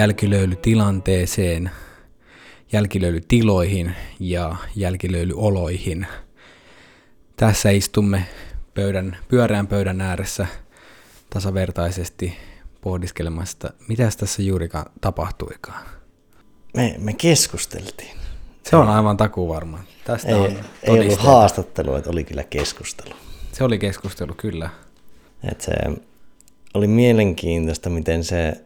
jälkilöylytilanteeseen, jälkilöylytiloihin ja jälkilöylyoloihin. Tässä istumme pöydän, pyöreän pöydän ääressä tasavertaisesti pohdiskelemasta, mitä tässä juurikaan tapahtuikaan. Me, me keskusteltiin. Se on aivan takuu varma. Tästä ei, on ei ollut haastattelu, että oli kyllä keskustelu. Se oli keskustelu, kyllä. Et se oli mielenkiintoista, miten se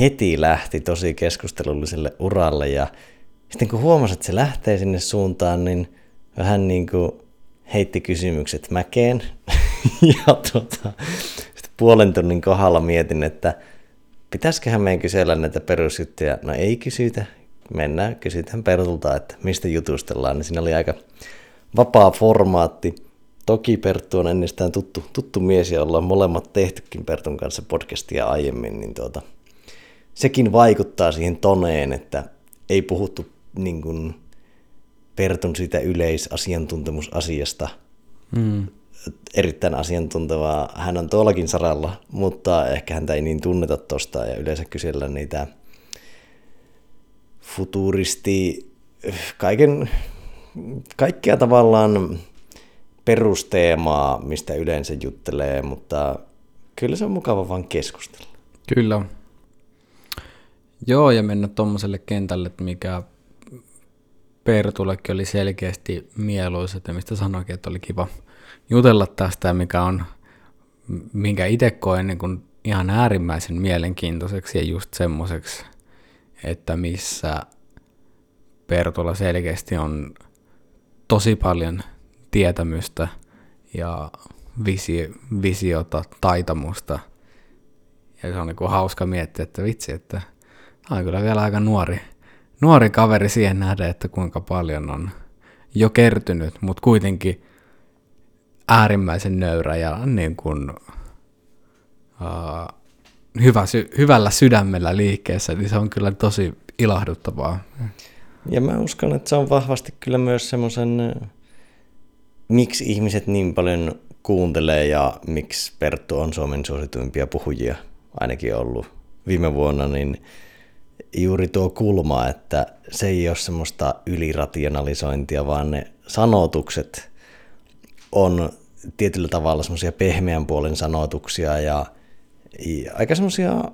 heti lähti tosi keskustelulliselle uralle ja sitten kun huomasi, että se lähtee sinne suuntaan, niin vähän niin kuin heitti kysymykset mäkeen. ja tuota, sitten puolen tunnin kohdalla mietin, että pitäisiköhän meidän kysellä näitä perusjuttuja. No ei kysytä, mennään, kysytään Pertulta, että mistä jutustellaan. Niin siinä oli aika vapaa formaatti. Toki Perttu on ennestään tuttu, tuttu mies ja ollaan molemmat tehtykin Pertun kanssa podcastia aiemmin, niin tuota, sekin vaikuttaa siihen toneen, että ei puhuttu niin kuin Pertun siitä yleisasiantuntemusasiasta. Mm. Erittäin asiantuntevaa. Hän on tuollakin saralla, mutta ehkä häntä ei niin tunneta tosta ja yleensä kysellä niitä futuristi, kaiken, kaikkea tavallaan perusteemaa, mistä yleensä juttelee, mutta kyllä se on mukava vaan keskustella. Kyllä. Joo, ja mennä tuommoiselle kentälle, mikä Pertullekin oli selkeästi mieluisa, ja mistä sanoikin, että oli kiva jutella tästä, mikä on, minkä itse koen niin kuin ihan äärimmäisen mielenkiintoiseksi ja just semmoiseksi, että missä Pertulla selkeästi on tosi paljon tietämystä ja visi, visiota, taitamusta. Ja se on niin hauska miettiä, että vitsi, että on kyllä vielä aika nuori, nuori kaveri siihen nähdä, että kuinka paljon on jo kertynyt, mutta kuitenkin äärimmäisen nöyrä ja niin kuin, uh, hyvä, hyvällä sydämellä liikkeessä, niin se on kyllä tosi ilahduttavaa. Ja mä uskon, että se on vahvasti kyllä myös semmoisen, miksi ihmiset niin paljon kuuntelee ja miksi Perttu on Suomen suosituimpia puhujia ainakin ollut viime vuonna, niin juuri tuo kulma, että se ei ole semmoista ylirationalisointia, vaan ne sanotukset on tietyllä tavalla semmoisia pehmeän puolen sanotuksia ja aika semmoisia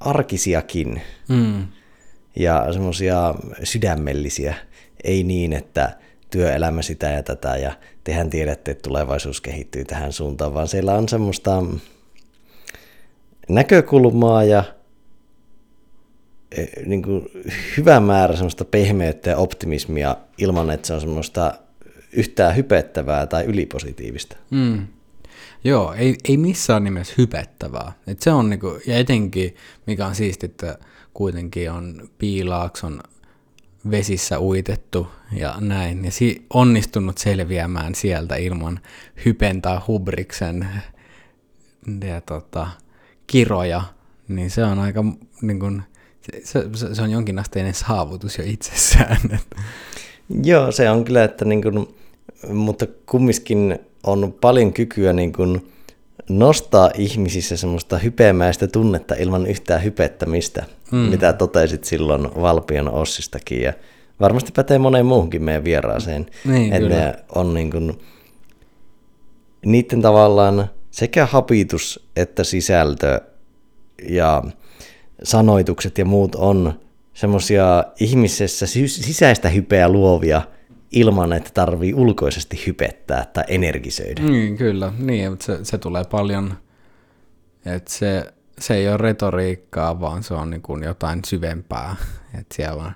arkisiakin mm. ja semmoisia sydämellisiä. Ei niin, että työelämä sitä ja tätä ja tehän tiedätte, että tulevaisuus kehittyy tähän suuntaan, vaan siellä on semmoista näkökulmaa ja niin kuin hyvä määrä semmoista pehmeyttä ja optimismia ilman, että se on semmoista yhtään hypettävää tai ylipositiivista. Mm. Joo, ei, ei missään nimessä hypettävää. Et se on niinku, ja etenkin, mikä on siisti, että kuitenkin on piilaakson vesissä uitettu ja näin, ja si- onnistunut selviämään sieltä ilman hypen tai hubriksen ja tota, kiroja, niin se on aika, niin kun, se, se, se on jonkinasteinen saavutus jo itsessään. Joo, se on kyllä, että niin kun, mutta kumminkin on paljon kykyä niin kun nostaa ihmisissä semmoista hypeämäistä tunnetta ilman yhtään hypettämistä, mm. mitä totesit silloin Valpion Ossistakin. Ja varmasti pätee moneen muuhunkin meidän vieraaseen. Niin, että ne on niin kuin, niiden tavallaan sekä hapitus että sisältö ja sanoitukset ja muut on semmoisia ihmisessä sisäistä hypeä luovia ilman, että tarvii ulkoisesti hypettää tai energisöidä. Niin, kyllä, niin, mutta se, se tulee paljon, että se, se ei ole retoriikkaa, vaan se on niin kuin jotain syvempää, että siellä on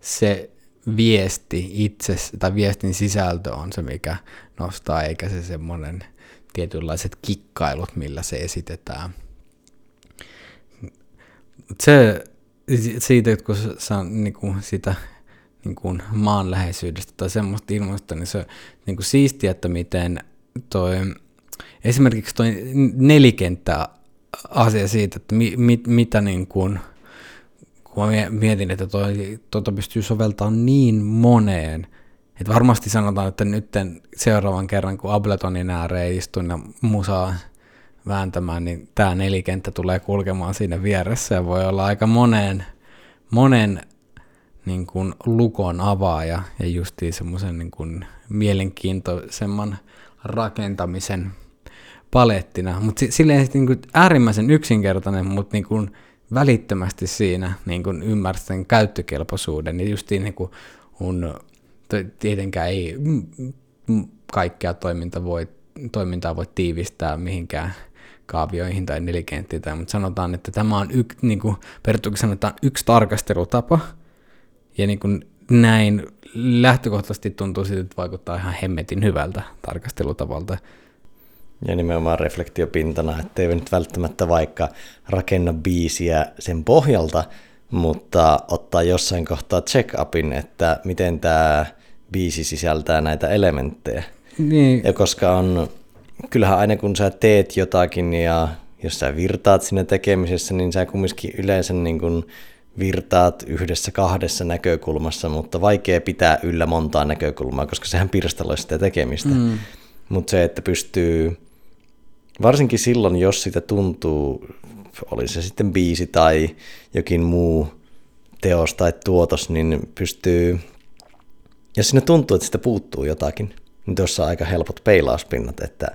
se viesti itse, tai viestin sisältö on se, mikä nostaa, eikä se semmoinen tietynlaiset kikkailut, millä se esitetään. Se, siitä, kun sä niin kuin sitä niin kuin maanläheisyydestä tai semmoista ilmoista, niin se on niin kuin siistiä, että miten toi, esimerkiksi toi nelikenttä asia siitä, että mi, mi, mitä niin kuin, kun mä mietin, että toi, tuota pystyy soveltamaan niin moneen, että varmasti sanotaan, että nyt seuraavan kerran, kun Abletonin ääreen istun ja musaa vääntämään, niin tämä nelikenttä tulee kulkemaan siinä vieressä ja voi olla aika monen, monen niin kuin lukon avaaja ja justiin semmoisen niin kuin mielenkiintoisemman rakentamisen palettina. Mutta silleen niin kuin äärimmäisen yksinkertainen, mutta niin kuin välittömästi siinä niin kuin sen käyttökelpoisuuden. Ja justiin niin kuin on, tietenkään ei kaikkea toiminta voi, toimintaa voi tiivistää mihinkään kaavioihin tai nelikenttiin, mutta sanotaan, että tämä on yksi, niin kuin sanotaan, yksi tarkastelutapa, ja niin kuin näin lähtökohtaisesti tuntuu siitä, että vaikuttaa ihan hemmetin hyvältä tarkastelutavalta. Ja nimenomaan reflektiopintana, ettei nyt välttämättä vaikka rakenna biisiä sen pohjalta, mutta ottaa jossain kohtaa check-upin, että miten tämä biisi sisältää näitä elementtejä. Niin. Ja koska on, kyllähän aina kun sä teet jotakin ja jos sä virtaat siinä tekemisessä, niin sä kumminkin yleensä niin kuin virtaat yhdessä kahdessa näkökulmassa, mutta vaikea pitää yllä montaa näkökulmaa, koska sehän pirstaloi sitä tekemistä. Mm. Mutta se, että pystyy, varsinkin silloin, jos sitä tuntuu, oli se sitten biisi tai jokin muu teos tai tuotos, niin pystyy, jos sinne tuntuu, että sitä puuttuu jotakin, niin tuossa on aika helpot peilauspinnat, että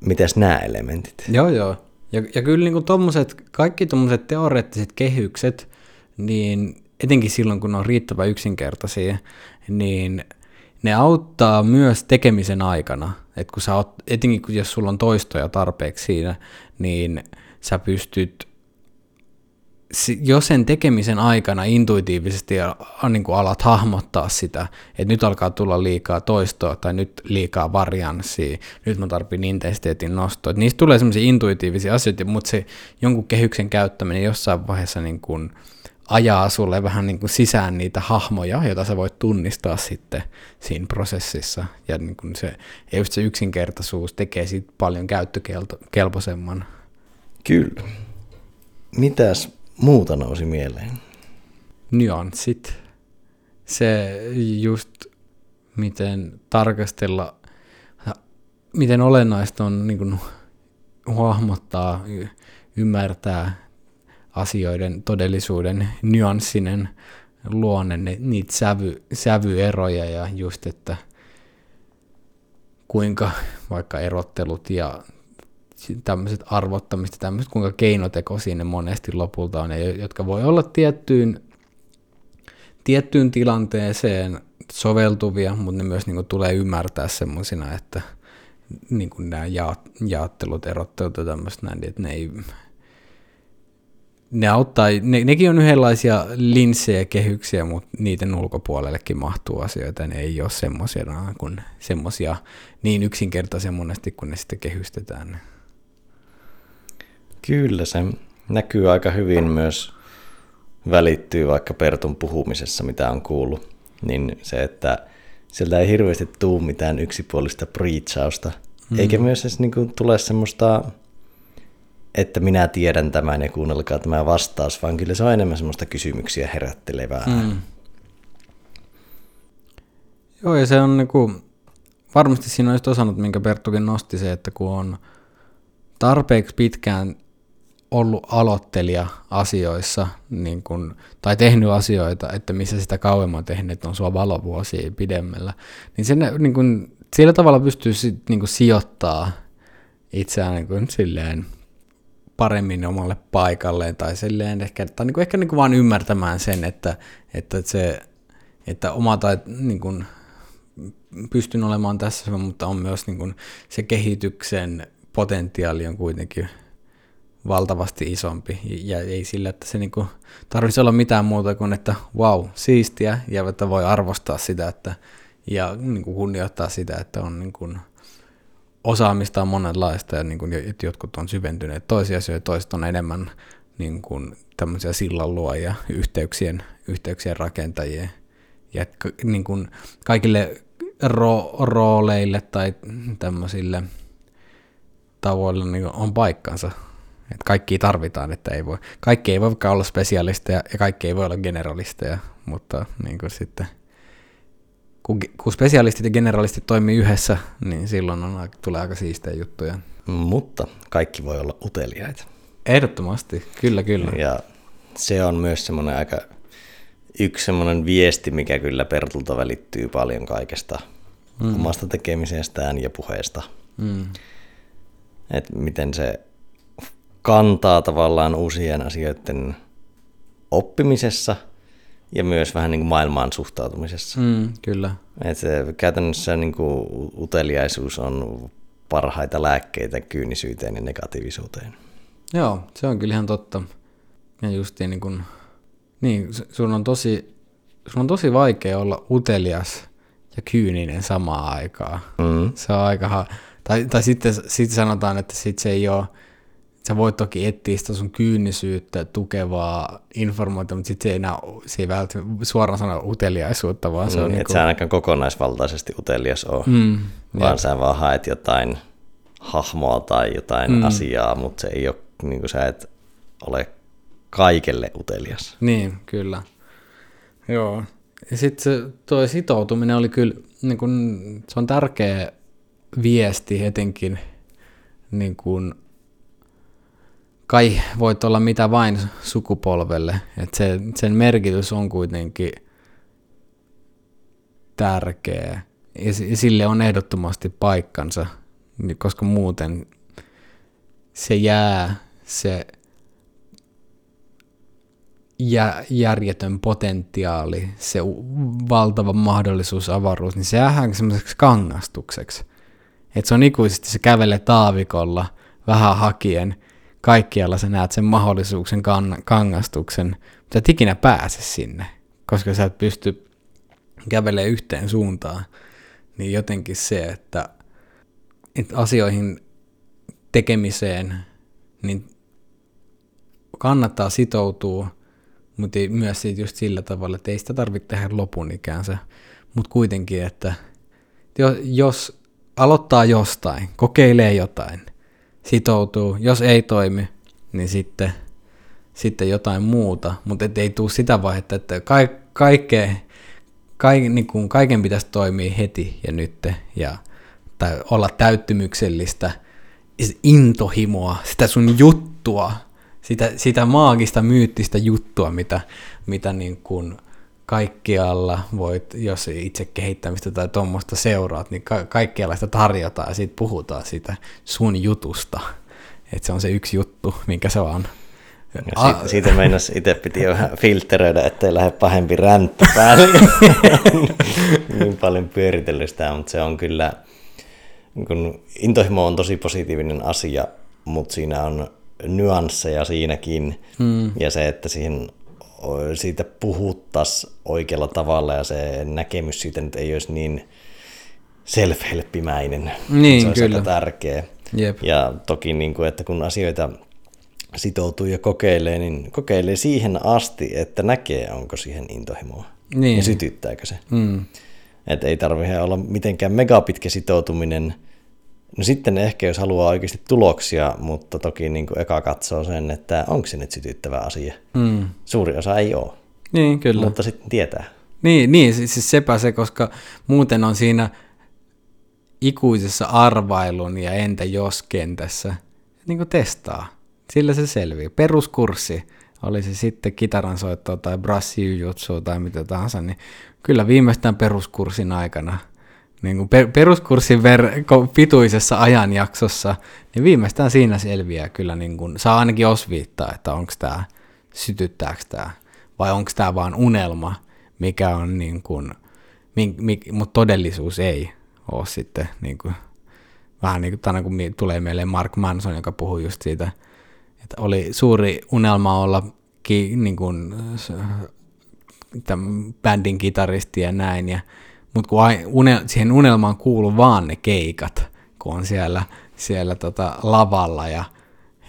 miten nämä elementit. Joo, joo. Ja, ja kyllä niin tommoset, kaikki tuommoiset teoreettiset kehykset, niin etenkin silloin, kun ne on riittävän yksinkertaisia, niin ne auttaa myös tekemisen aikana. Et kun sä oot, etenkin jos sulla on toistoja tarpeeksi siinä, niin sä pystyt jo sen tekemisen aikana intuitiivisesti niin kuin alat hahmottaa sitä, että nyt alkaa tulla liikaa toistoa tai nyt liikaa varianssia, nyt mä tarvitsen intensiteetin nostoa. Että niistä tulee semmoisia intuitiivisia asioita, mutta se jonkun kehyksen käyttäminen jossain vaiheessa niin kuin, ajaa sulle vähän niin kuin sisään niitä hahmoja, joita sä voit tunnistaa sitten siinä prosessissa. Ja niin kuin se, just se yksinkertaisuus tekee siitä paljon käyttökelpoisemman. Kyllä. Mitäs muuta nousi mieleen? Nyanssit. Se just, miten tarkastella, miten olennaista on niin kuin, hahmottaa, ymmärtää asioiden todellisuuden nyanssinen luonne, niitä sävy, sävyeroja ja just, että kuinka vaikka erottelut ja tämmöiset arvottamista, tämmöiset, kuinka keinotekoisia ne monesti lopulta on, jotka voi olla tiettyyn, tiettyyn tilanteeseen soveltuvia, mutta ne myös niin kuin, tulee ymmärtää semmoisina, että niin kuin nämä jaottelut, erottelut ja tämmöiset näin, että ne ei ne auttaa, ne, nekin on yhdenlaisia linssejä kehyksiä, mutta niiden ulkopuolellekin mahtuu asioita, ne ei ole semmoisia kuin semmoisia niin yksinkertaisia monesti, kun ne sitten kehystetään. Kyllä, se näkyy aika hyvin myös, välittyy vaikka Pertun puhumisessa, mitä on kuullut, niin se, että sieltä ei hirveästi tuu mitään yksipuolista preachausta, mm. eikä myös edes niin kuin tule semmoista että minä tiedän tämän ja kuunnelkaa tämä vastaus, vaan kyllä se on enemmän semmoista kysymyksiä herättelevää. Mm. Joo, ja se on niinku, varmasti siinä on just osannut, minkä Perttukin nosti se, että kun on tarpeeksi pitkään ollut aloittelija asioissa, niin kun, tai tehnyt asioita, että missä sitä kauemman tehnyt, on sua valovuosia pidemmällä, niin sen, niin kun, sillä tavalla pystyy sit, niin sijoittaa itseään niin kun, silleen paremmin omalle paikalleen tai silleen ehkä, tai niin kuin, ehkä niin kuin vaan ymmärtämään sen, että, että se, että oma tai niin kuin, pystyn olemaan tässä, mutta on myös niin kuin, se kehityksen potentiaali on kuitenkin valtavasti isompi ja ei sillä, että se niin tarvitsisi olla mitään muuta kuin, että wow, siistiä ja että voi arvostaa sitä että, ja niin kuin kunnioittaa sitä, että on niin kuin, osaamista on monenlaista ja niin kuin, että jotkut on syventyneet toisia asioita, toiset on enemmän niin kuin, tämmöisiä sillanluojia, yhteyksien, yhteyksien rakentajia. Ja niin kuin, kaikille ro- rooleille tai tämmöisille tavoille niin on paikkansa. Että kaikki tarvitaan, että ei voi, kaikki ei voi olla spesialisteja ja kaikki ei voi olla generalisteja, mutta niin kuin sitten kun, kun spesialistit ja generalistit toimii yhdessä, niin silloin on, tulee aika siistejä juttuja. mutta kaikki voi olla uteliaita. Ehdottomasti, kyllä kyllä. Ja se on myös semmoinen aika yksi semmoinen viesti, mikä kyllä Pertulta välittyy paljon kaikesta mm. omasta tekemisestään ja puheesta. Mm. Että miten se kantaa tavallaan uusien asioiden oppimisessa ja myös vähän niin kuin maailmaan suhtautumisessa. Mm, kyllä. Et se, käytännössä niin kuin uteliaisuus on parhaita lääkkeitä kyynisyyteen ja negatiivisuuteen. Joo, se on kyllä ihan totta. Ja justiin niin kuin, niin, sun on tosi, sun on tosi vaikea olla utelias ja kyyninen samaan aikaan. Mm. Se on aika, tai, tai sitten, sitten sanotaan, että sit se ei ole, sä voit toki etsiä sitä sun kyynisyyttä tukevaa informaatiota, mutta sitten se ei enää, se ei välttämättä suoraan sanoa uteliaisuutta, vaan se mm, on... Niin kuin... sä ainakaan kokonaisvaltaisesti utelias ole, mm, vaan jep. sä vaan haet jotain hahmoa tai jotain mm. asiaa, mutta se ei ole, niin kuin sä et ole kaikelle utelias. Niin, kyllä. Joo. Ja sitten se tuo sitoutuminen oli kyllä, niin kun, se on tärkeä viesti etenkin, niin kun, kai voit olla mitä vain sukupolvelle, että se, sen merkitys on kuitenkin tärkeä ja sille on ehdottomasti paikkansa, koska muuten se jää se järjetön potentiaali, se valtava mahdollisuus, avaruus, niin se jää semmoiseksi kangastukseksi. Että se on ikuisesti, se kävelee taavikolla vähän hakien, kaikkialla sä näet sen mahdollisuuksen kan- kangastuksen, mutta et ikinä pääse sinne, koska sä et pysty kävelemään yhteen suuntaan. Niin jotenkin se, että, että asioihin tekemiseen, niin kannattaa sitoutua, mutta myös siitä just sillä tavalla, että ei sitä tarvitse tehdä lopun ikäänsä, mutta kuitenkin, että jos aloittaa jostain, kokeilee jotain, sitoutuu, jos ei toimi, niin sitten, sitten jotain muuta, mutta ei tule sitä vaihetta, että ka- kaikkea, ka- niin kuin kaiken pitäisi toimia heti ja nyt ja tai olla täyttymyksellistä, intohimoa, sitä sun juttua, sitä, sitä maagista, myyttistä juttua, mitä, mitä niin kuin kaikkialla voit, jos itse kehittämistä tai tuommoista seuraat, niin ka- kaikkialla sitä tarjotaan ja siitä puhutaan siitä sun jutusta. Että se on se yksi juttu, minkä se on. Ja siitä, siitä meinas itse piti jo vähän filtteröidä, ettei lähde pahempi räntti päälle. niin paljon pyöritellyt sitä, mutta se on kyllä, kun intohimo on tosi positiivinen asia, mutta siinä on nyansseja siinäkin, hmm. ja se, että siihen, siitä puhuttaisiin oikealla tavalla, ja se näkemys siitä nyt ei olisi niin self-helppimäinen. Niin, se olisi kyllä. aika tärkeä. Jep. Ja toki, niin kuin, että kun asioita sitoutuu ja kokeilee, niin kokeilee siihen asti, että näkee, onko siihen intohimoa. Niin. Ja sytyttääkö se. Mm. Että ei tarvitse olla mitenkään megapitkä sitoutuminen – No sitten ehkä, jos haluaa oikeasti tuloksia, mutta toki niin kuin eka katsoo sen, että onko se nyt sytyttävä asia. Mm. Suuri osa ei ole. Niin, kyllä. Mutta sitten tietää. Niin, niin siis sepä se, koska muuten on siinä ikuisessa arvailun ja entä jos kentässä niin kuin testaa. Sillä se selviää. Peruskurssi, oli se sitten kitaransoittoa tai brassijujutsu tai mitä tahansa, niin kyllä viimeistään peruskurssin aikana – niin kuin per, peruskurssin ver- pituisessa ajanjaksossa, niin viimeistään siinä selviää kyllä, niin kuin, saa ainakin osviittaa, että onko tämä, sytyttääkö tämä, vai onko tämä vaan unelma, mikä on niin kuin, mi, mi, mutta todellisuus ei ole sitten niin kuin, vähän niin kuin, kun tulee meille Mark Manson, joka puhui just siitä, että oli suuri unelma olla ki, niin kuin, tämän bändin kitaristi ja näin, ja mutta kun une, siihen unelmaan kuuluu vaan ne keikat, kun on siellä, siellä tota lavalla ja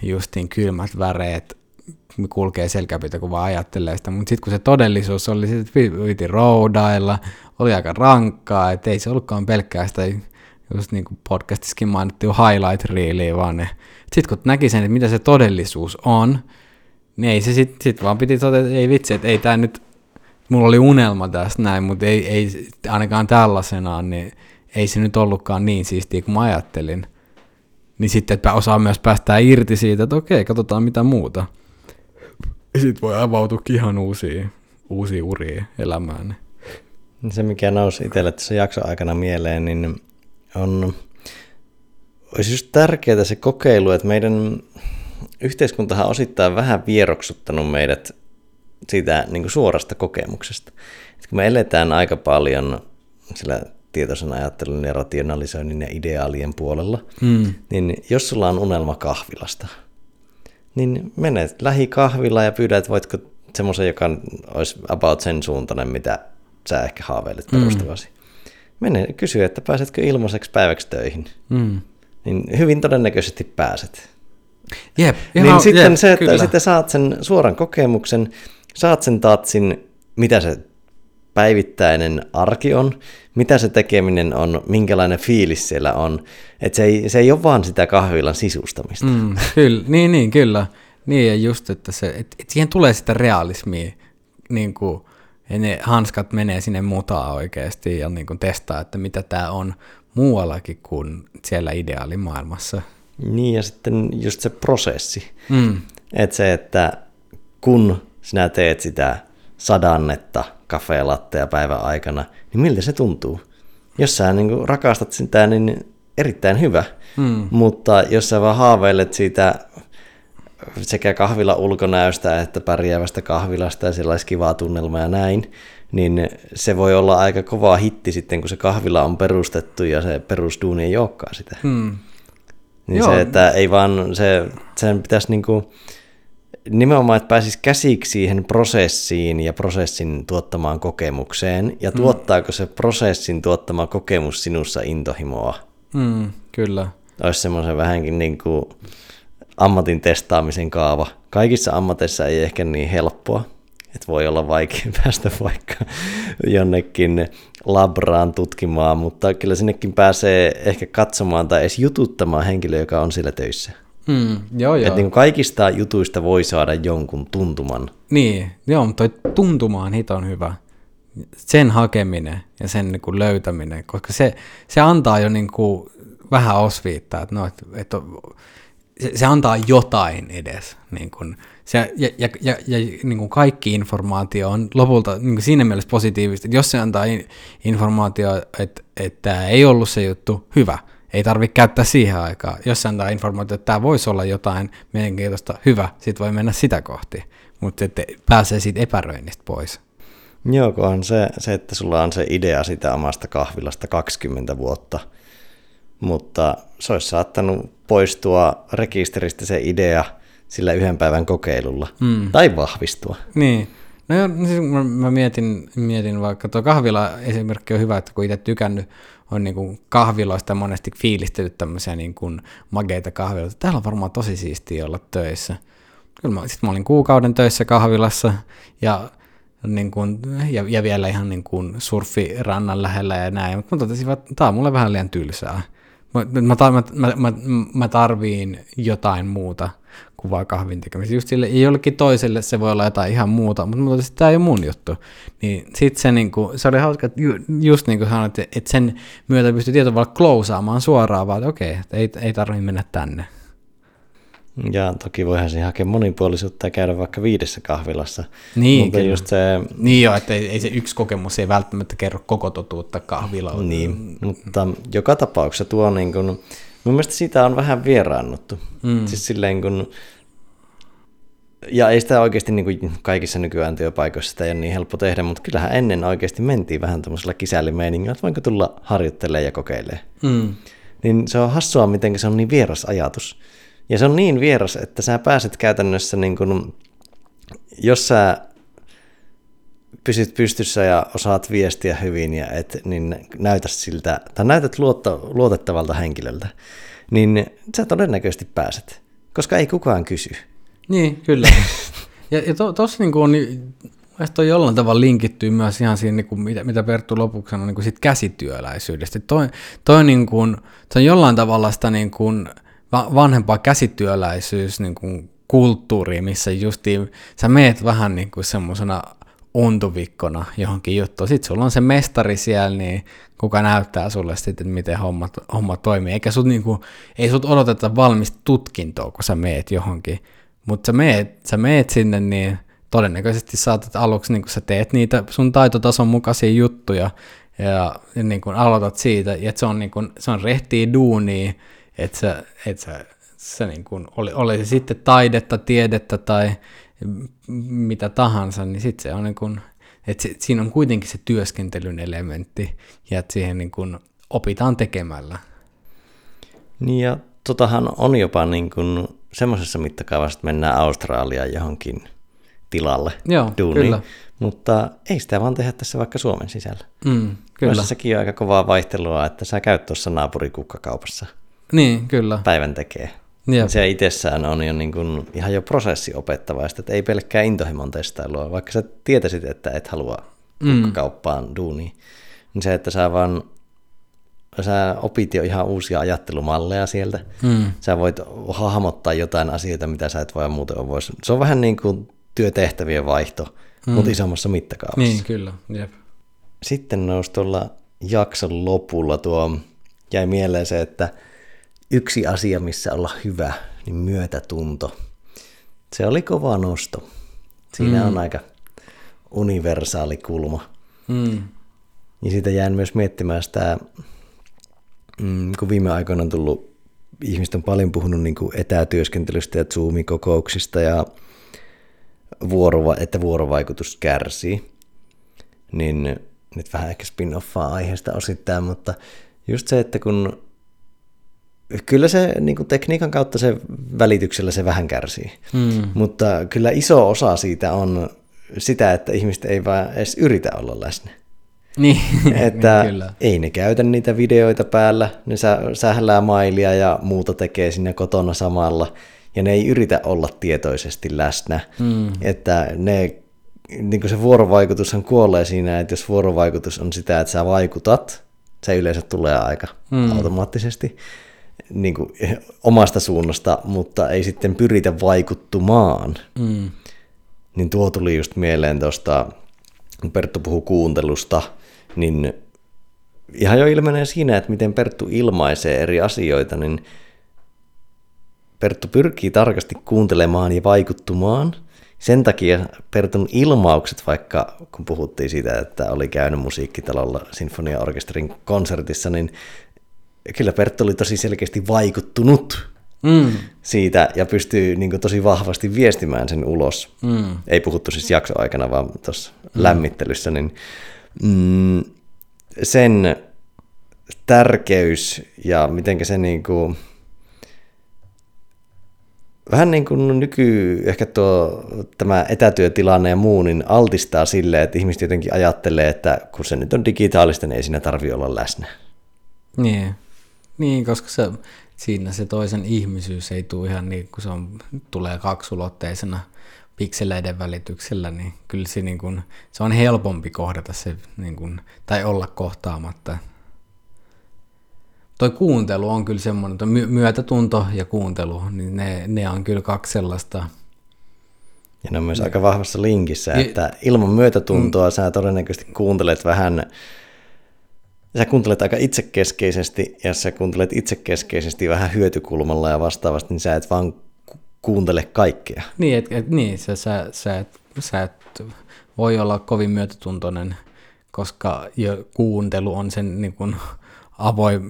justiin kylmät väreet, kulkee selkäpitä, kun vaan ajattelee sitä. Mutta sitten kun se todellisuus oli, että piti roudailla, oli aika rankkaa, että ei se ollutkaan pelkkää sitä, just niin kuin podcastissakin mainittiin highlight reeliä, vaan ne. Sitten kun näki sen, että mitä se todellisuus on, niin ei se sitten sit vaan piti todeta, että ei vitsi, että ei tämä nyt mulla oli unelma tästä näin, mutta ei, ei ainakaan tällaisenaan, niin ei se nyt ollutkaan niin siistiä kuin mä ajattelin. niin sitten että osaa myös päästää irti siitä, että okei, katsotaan mitä muuta. Sitten voi avautua ihan uusia, uusia uria elämään. Se, mikä nousi itselle tässä jakson aikana mieleen, niin on, olisi just tärkeää se kokeilu, että meidän yhteiskuntahan osittain vähän vieroksuttanut meidät siitä niin kuin suorasta kokemuksesta. Et kun me eletään aika paljon sillä tietoisen ajattelun ja rationalisoinnin ja ideaalien puolella, mm. niin jos sulla on unelma kahvilasta, niin menet lähikahvilla ja pyydät, voitko semmoisen, joka olisi about sen suuntainen, mitä sä ehkä haaveilet perustavasi. Mm. Mene kysy, että pääsetkö ilmaiseksi päiväksi töihin. Mm. Niin hyvin todennäköisesti pääset. Jep, ihan, niin sitten jep, se, että kyllä. sitten saat sen suoran kokemuksen, saat sen tatsin, mitä se päivittäinen arki on, mitä se tekeminen on, minkälainen fiilis siellä on. Että se ei, se ei ole vaan sitä kahvilan sisustamista. Mm, kyllä, niin, niin, kyllä. Niin ja just, että, se, että, että siihen tulee sitä realismia, niin kuin, ja ne hanskat menee sinne mutaan oikeasti ja niin kuin testaa, että mitä tämä on muuallakin kuin siellä ideaalimaailmassa. Niin ja sitten just se prosessi. Mm. Että se, että kun sinä teet sitä sadannetta kafeelatteja päivän aikana, niin miltä se tuntuu? Jos sä niin rakastat sitä, niin erittäin hyvä. Mm. Mutta jos sä vaan haaveilet siitä sekä kahvila ulkonäöstä että pärjäävästä kahvilasta ja sellaista kivaa tunnelmaa ja näin, niin se voi olla aika kova hitti sitten, kun se kahvila on perustettu ja se perusduuni ei olekaan sitä. Hmm. Niin Joo. se, että ei vaan, se, sen pitäisi niinku, nimenomaan, että pääsisi käsiksi siihen prosessiin ja prosessin tuottamaan kokemukseen, ja hmm. tuottaako se prosessin tuottama kokemus sinussa intohimoa. Hmm, kyllä. Olisi semmoisen vähänkin niin kuin ammatin testaamisen kaava. Kaikissa ammateissa ei ehkä niin helppoa, että voi olla vaikea päästä vaikka jonnekin labraan tutkimaan, mutta kyllä sinnekin pääsee ehkä katsomaan tai edes jututtamaan henkilö, joka on siellä töissä. Mm, joo, joo. Et niin kaikista jutuista voi saada jonkun tuntuman. Niin, joo, mutta toi tuntuma on hiton hyvä. Sen hakeminen ja sen niin kuin löytäminen, koska se, se antaa jo niin kuin vähän osviittaa, että no, et, et, se, se antaa jotain edes. Niin kuin, se, ja ja, ja, ja niin kuin kaikki informaatio on lopulta niin kuin siinä mielessä positiivista, että jos se antaa in, informaatio, että, että tämä ei ollut se juttu, hyvä, ei tarvitse käyttää siihen aikaa. Jos se antaa informaatio, että tämä voisi olla jotain mielenkiintoista, hyvä, sitten voi mennä sitä kohti, mutta pääsee siitä epäröinnistä pois. Joo, on se, se, että sulla on se idea sitä omasta kahvilasta 20 vuotta, mutta se olisi saattanut poistua rekisteristä se idea sillä yhden päivän kokeilulla, mm. tai vahvistua. Niin. No joo, siis mä, mä mietin, mietin vaikka tuo kahvila esimerkki on hyvä, että kun itse tykännyt on niin kuin kahviloista monesti fiilistellyt tämmöisiä niin kuin mageita kahviloita. Täällä on varmaan tosi siistiä olla töissä. Kyllä mä, sit mä olin kuukauden töissä kahvilassa ja, niin kuin, ja, ja vielä ihan niin kuin surfirannan lähellä ja näin, mutta mä totesin, että tämä on mulle vähän liian tylsää. Mä, mä, mä, mä, mä tarviin jotain muuta kuin vaan kahvin tekemistä. Just sille, jollekin toiselle se voi olla jotain ihan muuta, mutta, mutta tämä ei ole mun juttu. Niin sit se, niinku, se oli hauska, että ju, just niin kuin sanoit, että sen myötä pystyy tietyllä tavalla klousaamaan suoraan, vaan että okei, että ei, ei tarvitse mennä tänne. Ja toki voihan siihen hakea monipuolisuutta ja käydä vaikka viidessä kahvilassa. Niin, Mutta just se... niin joo, että ei, ei, se yksi kokemus ei välttämättä kerro koko totuutta kahvilla. Niin, mutta joka tapauksessa tuo niin kuin, mun mielestä siitä on vähän vieraannuttu. Mm. Siis silleen kun, ja ei sitä oikeasti niin kuin kaikissa nykyään työpaikoissa sitä ei ole niin helppo tehdä, mutta kyllähän ennen oikeasti mentiin vähän tämmöisellä kisällimeiningillä, että voinko tulla harjoittelemaan ja kokeilemaan. Mm. Niin se on hassua, miten se on niin vieras ajatus. Ja se on niin vieras, että sä pääset käytännössä, niin kun, jos sä pysyt pystyssä ja osaat viestiä hyvin ja et niin näytä siltä, tai näytät luotta, luotettavalta henkilöltä, niin sä todennäköisesti pääset, koska ei kukaan kysy. Niin, kyllä. ja, ja tuossa to, niin on, toi jollain tavalla linkittyy myös ihan siihen, niin kuin, mitä, mitä Perttu lopuksi sanoi, niin kuin siitä käsityöläisyydestä. Toi, toi niin kuin, se on jollain tavalla sitä niin kuin, vanhempaa käsityöläisyys niin kuin kulttuuri, missä justiin sä meet vähän niin kuin semmoisena untuvikkona johonkin juttuun. Sitten sulla on se mestari siellä, niin kuka näyttää sulle sitten, että miten homma, homma toimii. Eikä sut, niinku, ei sut odoteta valmista tutkintoa, kun sä meet johonkin. Mutta sä meet, sä meet sinne, niin todennäköisesti saatat aluksi, niin kun sä teet niitä sun taitotason mukaisia juttuja, ja, niin kun aloitat siitä, että se on, niin kun, se on rehtiä duunia, että sä, et sä, sä niin kun, oli, oli se sitten taidetta, tiedettä tai mitä tahansa, niin sitten se on niin kun, että se, siinä on kuitenkin se työskentelyn elementti, ja että siihen niin kun opitaan tekemällä. Niin ja totahan on jopa niin kuin semmoisessa mittakaavassa, että mennään Australiaan johonkin tilalle Joo, duuniin. kyllä. Mutta ei sitä vaan tehdä tässä vaikka Suomen sisällä. Mm, kyllä. Kyllä. sekin on aika kovaa vaihtelua, että sä käyt tuossa naapurikukkakaupassa Niin, kyllä. päivän tekee. Jep. Se itsessään on jo niin kuin ihan jo prosessi opettavaista, että ei pelkkää intohimon testailua, vaikka sä tietäisit, että et halua Mm. kukkakauppaan duuniin. Niin se, että sä vaan sä opit jo ihan uusia ajattelumalleja sieltä. Mm. Sä voit hahmottaa jotain asioita, mitä sä et voi muuten voisi. Se on vähän niin kuin työtehtävien vaihto, mm. mutta isommassa mittakaavassa. Niin, kyllä. Jep. Sitten nousi tuolla jakson lopulla tuo, jäi mieleen se, että yksi asia, missä olla hyvä, niin myötätunto. Se oli kova nosto. Siinä mm. on aika universaali kulma. Mm. Ja siitä jään myös miettimään sitä, mm, kun viime aikoina on tullut, ihmiset on paljon puhunut niin kuin etätyöskentelystä ja Zoom-kokouksista ja vuorova, että vuorovaikutus kärsii. Niin nyt vähän ehkä spin-offaa aiheesta osittain, mutta just se, että kun kyllä se niin kuin tekniikan kautta se välityksellä se vähän kärsii, Mm. mutta kyllä iso osa siitä on sitä, että ihmiset ei vaan edes yritä olla läsnä. Niin, Että niin, kyllä. ei ne käytä niitä videoita päällä, ne sä, sählää mailia ja muuta tekee sinne kotona samalla, ja ne ei yritä olla tietoisesti läsnä. Mm. Että ne, niin se vuorovaikutushan kuolee siinä, että jos vuorovaikutus on sitä, että sä vaikutat, se yleensä tulee aika mm. automaattisesti niin kuin omasta suunnasta, mutta ei sitten pyritä vaikuttumaan. Mm. Niin tuo tuli just mieleen tuosta, kun Perttu puhuu kuuntelusta, niin ihan jo ilmenee siinä, että miten Perttu ilmaisee eri asioita, niin Perttu pyrkii tarkasti kuuntelemaan ja vaikuttumaan. Sen takia Pertun ilmaukset, vaikka kun puhuttiin siitä, että oli käynyt musiikkitalolla sinfoniaorkesterin konsertissa, niin kyllä Perttu oli tosi selkeästi vaikuttunut Mm. siitä ja pystyy niin tosi vahvasti viestimään sen ulos. Mm. Ei puhuttu siis jaksoaikana, vaan tuossa mm. lämmittelyssä, niin mm, sen tärkeys ja miten se niin kuin, vähän niin kuin nyky, ehkä tuo tämä etätyötilanne ja muu, niin altistaa sille, että ihmiset jotenkin ajattelee, että kun se nyt on digitaalista, niin ei siinä tarvitse olla läsnä. Niin. Niin, koska se, siinä se toisen ihmisyys ei tule ihan niin, kun se on, tulee kaksulotteisena pikseleiden välityksellä, niin kyllä se, niin kuin, se on helpompi kohdata se, niin kuin, tai olla kohtaamatta. Toi kuuntelu on kyllä semmoinen, my- myötätunto ja kuuntelu, niin ne, ne on kyllä kaksi sellaista, Ja ne on myös aika vahvassa linkissä, että ilman myötätuntoa sä todennäköisesti kuuntelet vähän, sä kuuntelet aika itsekeskeisesti, ja sä kuuntelet itsekeskeisesti vähän hyötykulmalla ja vastaavasti, niin sä et vaan ku- kuuntele kaikkea. Niin, et, et, niin sä, sä, sä, et, sä et voi olla kovin myötätuntoinen, koska jo kuuntelu on sen niin kuin, avoin,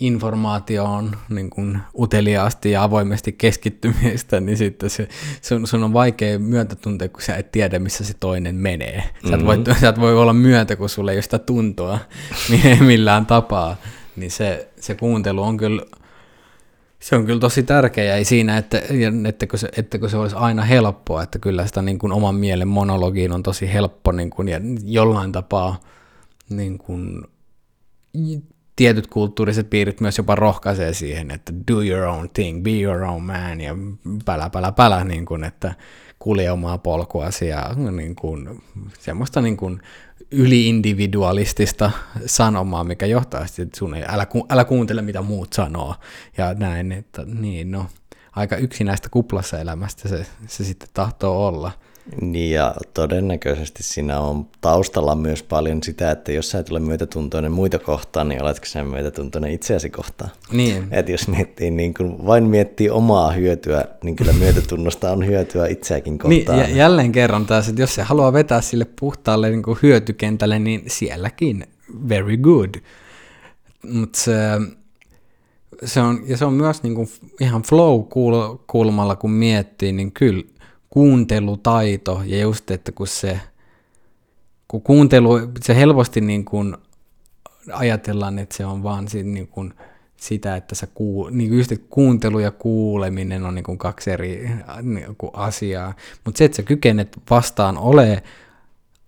i, informaatio on niin kuin, uteliaasti ja avoimesti keskittymistä, niin sitten se, sun, sun on vaikea myötätuntea, kun sä et tiedä, missä se toinen menee. Sä et, voi, sä et voi olla myötä, kun sulla ei ole sitä tuntoa millään tapaa. Niin se, se kuuntelu on kyllä se on kyllä tosi tärkeää, ei siinä, että, että, se, että se olisi aina helppoa, että kyllä sitä niin kuin oman mielen monologiin on tosi helppo niin kuin, ja jollain tapaa niin kuin, tietyt kulttuuriset piirit myös jopa rohkaisee siihen, että do your own thing, be your own man ja pälä, pälä, pälä, niin kuin, että kulje omaa polkuasi ja niin kuin, semmoista niin kuin, yliindividualistista sanomaa, mikä johtaa sitten, että sun ei, älä, ku, älä kuuntele mitä muut sanoo ja näin, että niin no, aika yksinäistä kuplassa elämästä se, se sitten tahtoo olla. Niin ja todennäköisesti siinä on taustalla myös paljon sitä, että jos sä et ole myötätuntoinen muita kohtaan, niin oletko sä myötätuntoinen itseäsi kohtaan. Niin. Et jos miettii, niin kun vain miettii omaa hyötyä, niin kyllä myötätunnosta on hyötyä itseäkin Niin, kohtaan. ja jälleen kerran taas, että jos se haluaa vetää sille puhtaalle niin kuin hyötykentälle, niin sielläkin very good. Mutta se, se on, ja se on myös niin kuin ihan flow-kulmalla, kun miettii, niin kyllä kuuntelutaito ja just, että kun se, kun kuuntelu, se helposti niin kuin ajatellaan, että se on vaan niin kuin sitä, että sä kuul, niin kuin just, että kuuntelu ja kuuleminen on niin kuin kaksi eri niin kuin asiaa, mutta se, että sä kykenet vastaan ole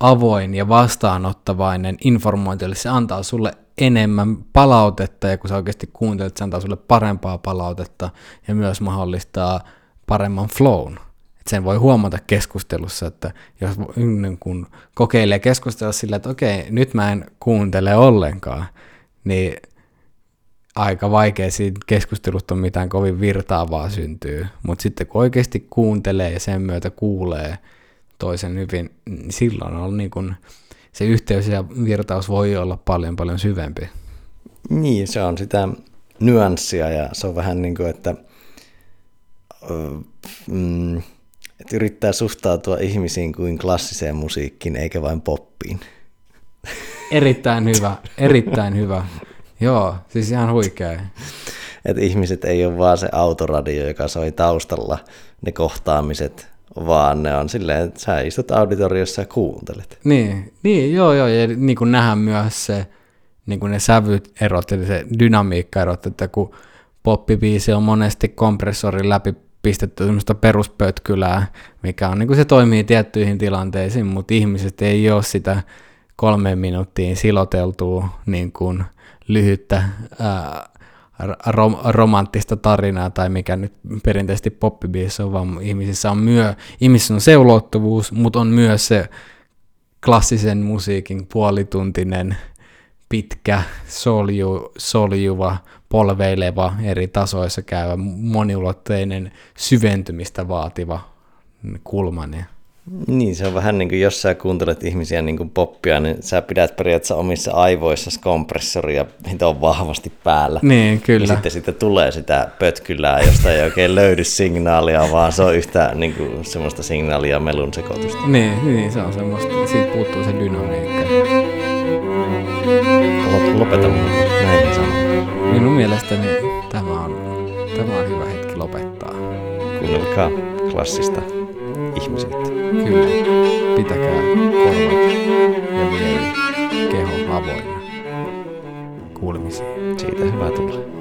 avoin ja vastaanottavainen informointille, se antaa sulle enemmän palautetta, ja kun sä oikeasti kuuntelet, se antaa sulle parempaa palautetta, ja myös mahdollistaa paremman flown. Et sen voi huomata keskustelussa, että jos kun kokeilee keskustella sillä, että okei, nyt mä en kuuntele ollenkaan, niin aika vaikea siitä keskustelusta on mitään kovin virtaavaa syntyy. Mutta sitten kun oikeasti kuuntelee ja sen myötä kuulee toisen hyvin, niin silloin on niin kun, se yhteys ja virtaus voi olla paljon paljon syvempi. Niin, se on sitä nyanssia ja se on vähän niin kuin, että, mm, että yrittää suhtautua ihmisiin kuin klassiseen musiikkiin eikä vain poppiin. Erittäin hyvä, erittäin hyvä. Joo, siis ihan huikea. Että ihmiset ei ole vaan se autoradio, joka soi taustalla ne kohtaamiset, vaan ne on silleen, että sä istut auditoriossa ja kuuntelet. Niin, niin joo joo, ja niin kuin nähdään myös se, niin kuin ne sävyt erot, eli se dynamiikka erot, että kun poppibiisi on monesti kompressorin läpi pistetty semmoista peruspötkylää, mikä on, niin kuin se toimii tiettyihin tilanteisiin, mutta ihmiset ei ole sitä kolmeen minuuttiin siloteltua niin kuin lyhyttä ää, rom, romanttista tarinaa tai mikä nyt perinteisesti poppibiisi on, vaan ihmisissä on myö, ihmisissä on se ulottuvuus, mutta on myös se klassisen musiikin puolituntinen, pitkä, solju, soljuva, polveileva, eri tasoissa käyvä, moniulotteinen, syventymistä vaativa kulma. Niin se on vähän niin kuin, jos sä kuuntelet ihmisiä niin kuin poppia, niin sä pidät periaatteessa omissa aivoissa kompressoria, mitä on vahvasti päällä. Niin, kyllä. Ja sitten sitten tulee sitä pötkylää, josta ei oikein löydy signaalia, vaan se on yhtä niin kuin, semmoista signaalia melun sekoitusta. Niin, niin, se on semmoista, siitä puuttuu se dynamiikka. Lopeta näin sanoa. Minun mielestäni tämä on, tämä on hyvä hetki lopettaa. Kuunnelkaa klassista ihmisyyttä. Kyllä. Pitäkää korvat ja mieli, keho avoinna. Kuulemisiin. Siitä hyvä tulee.